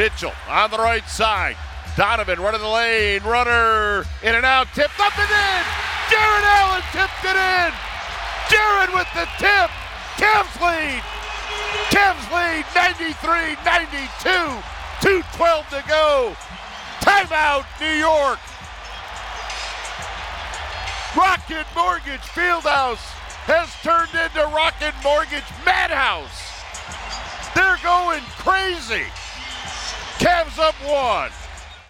Mitchell on the right side. Donovan running the lane. Runner in and out. Tipped up and in. Jarrett Allen tipped it in. Jarrett with the tip. Cavs lead. Cavs lead 93 92. 2.12 to go. Timeout, New York. Rocket Mortgage Fieldhouse has turned into Rocket Mortgage Madhouse. They're going crazy up one.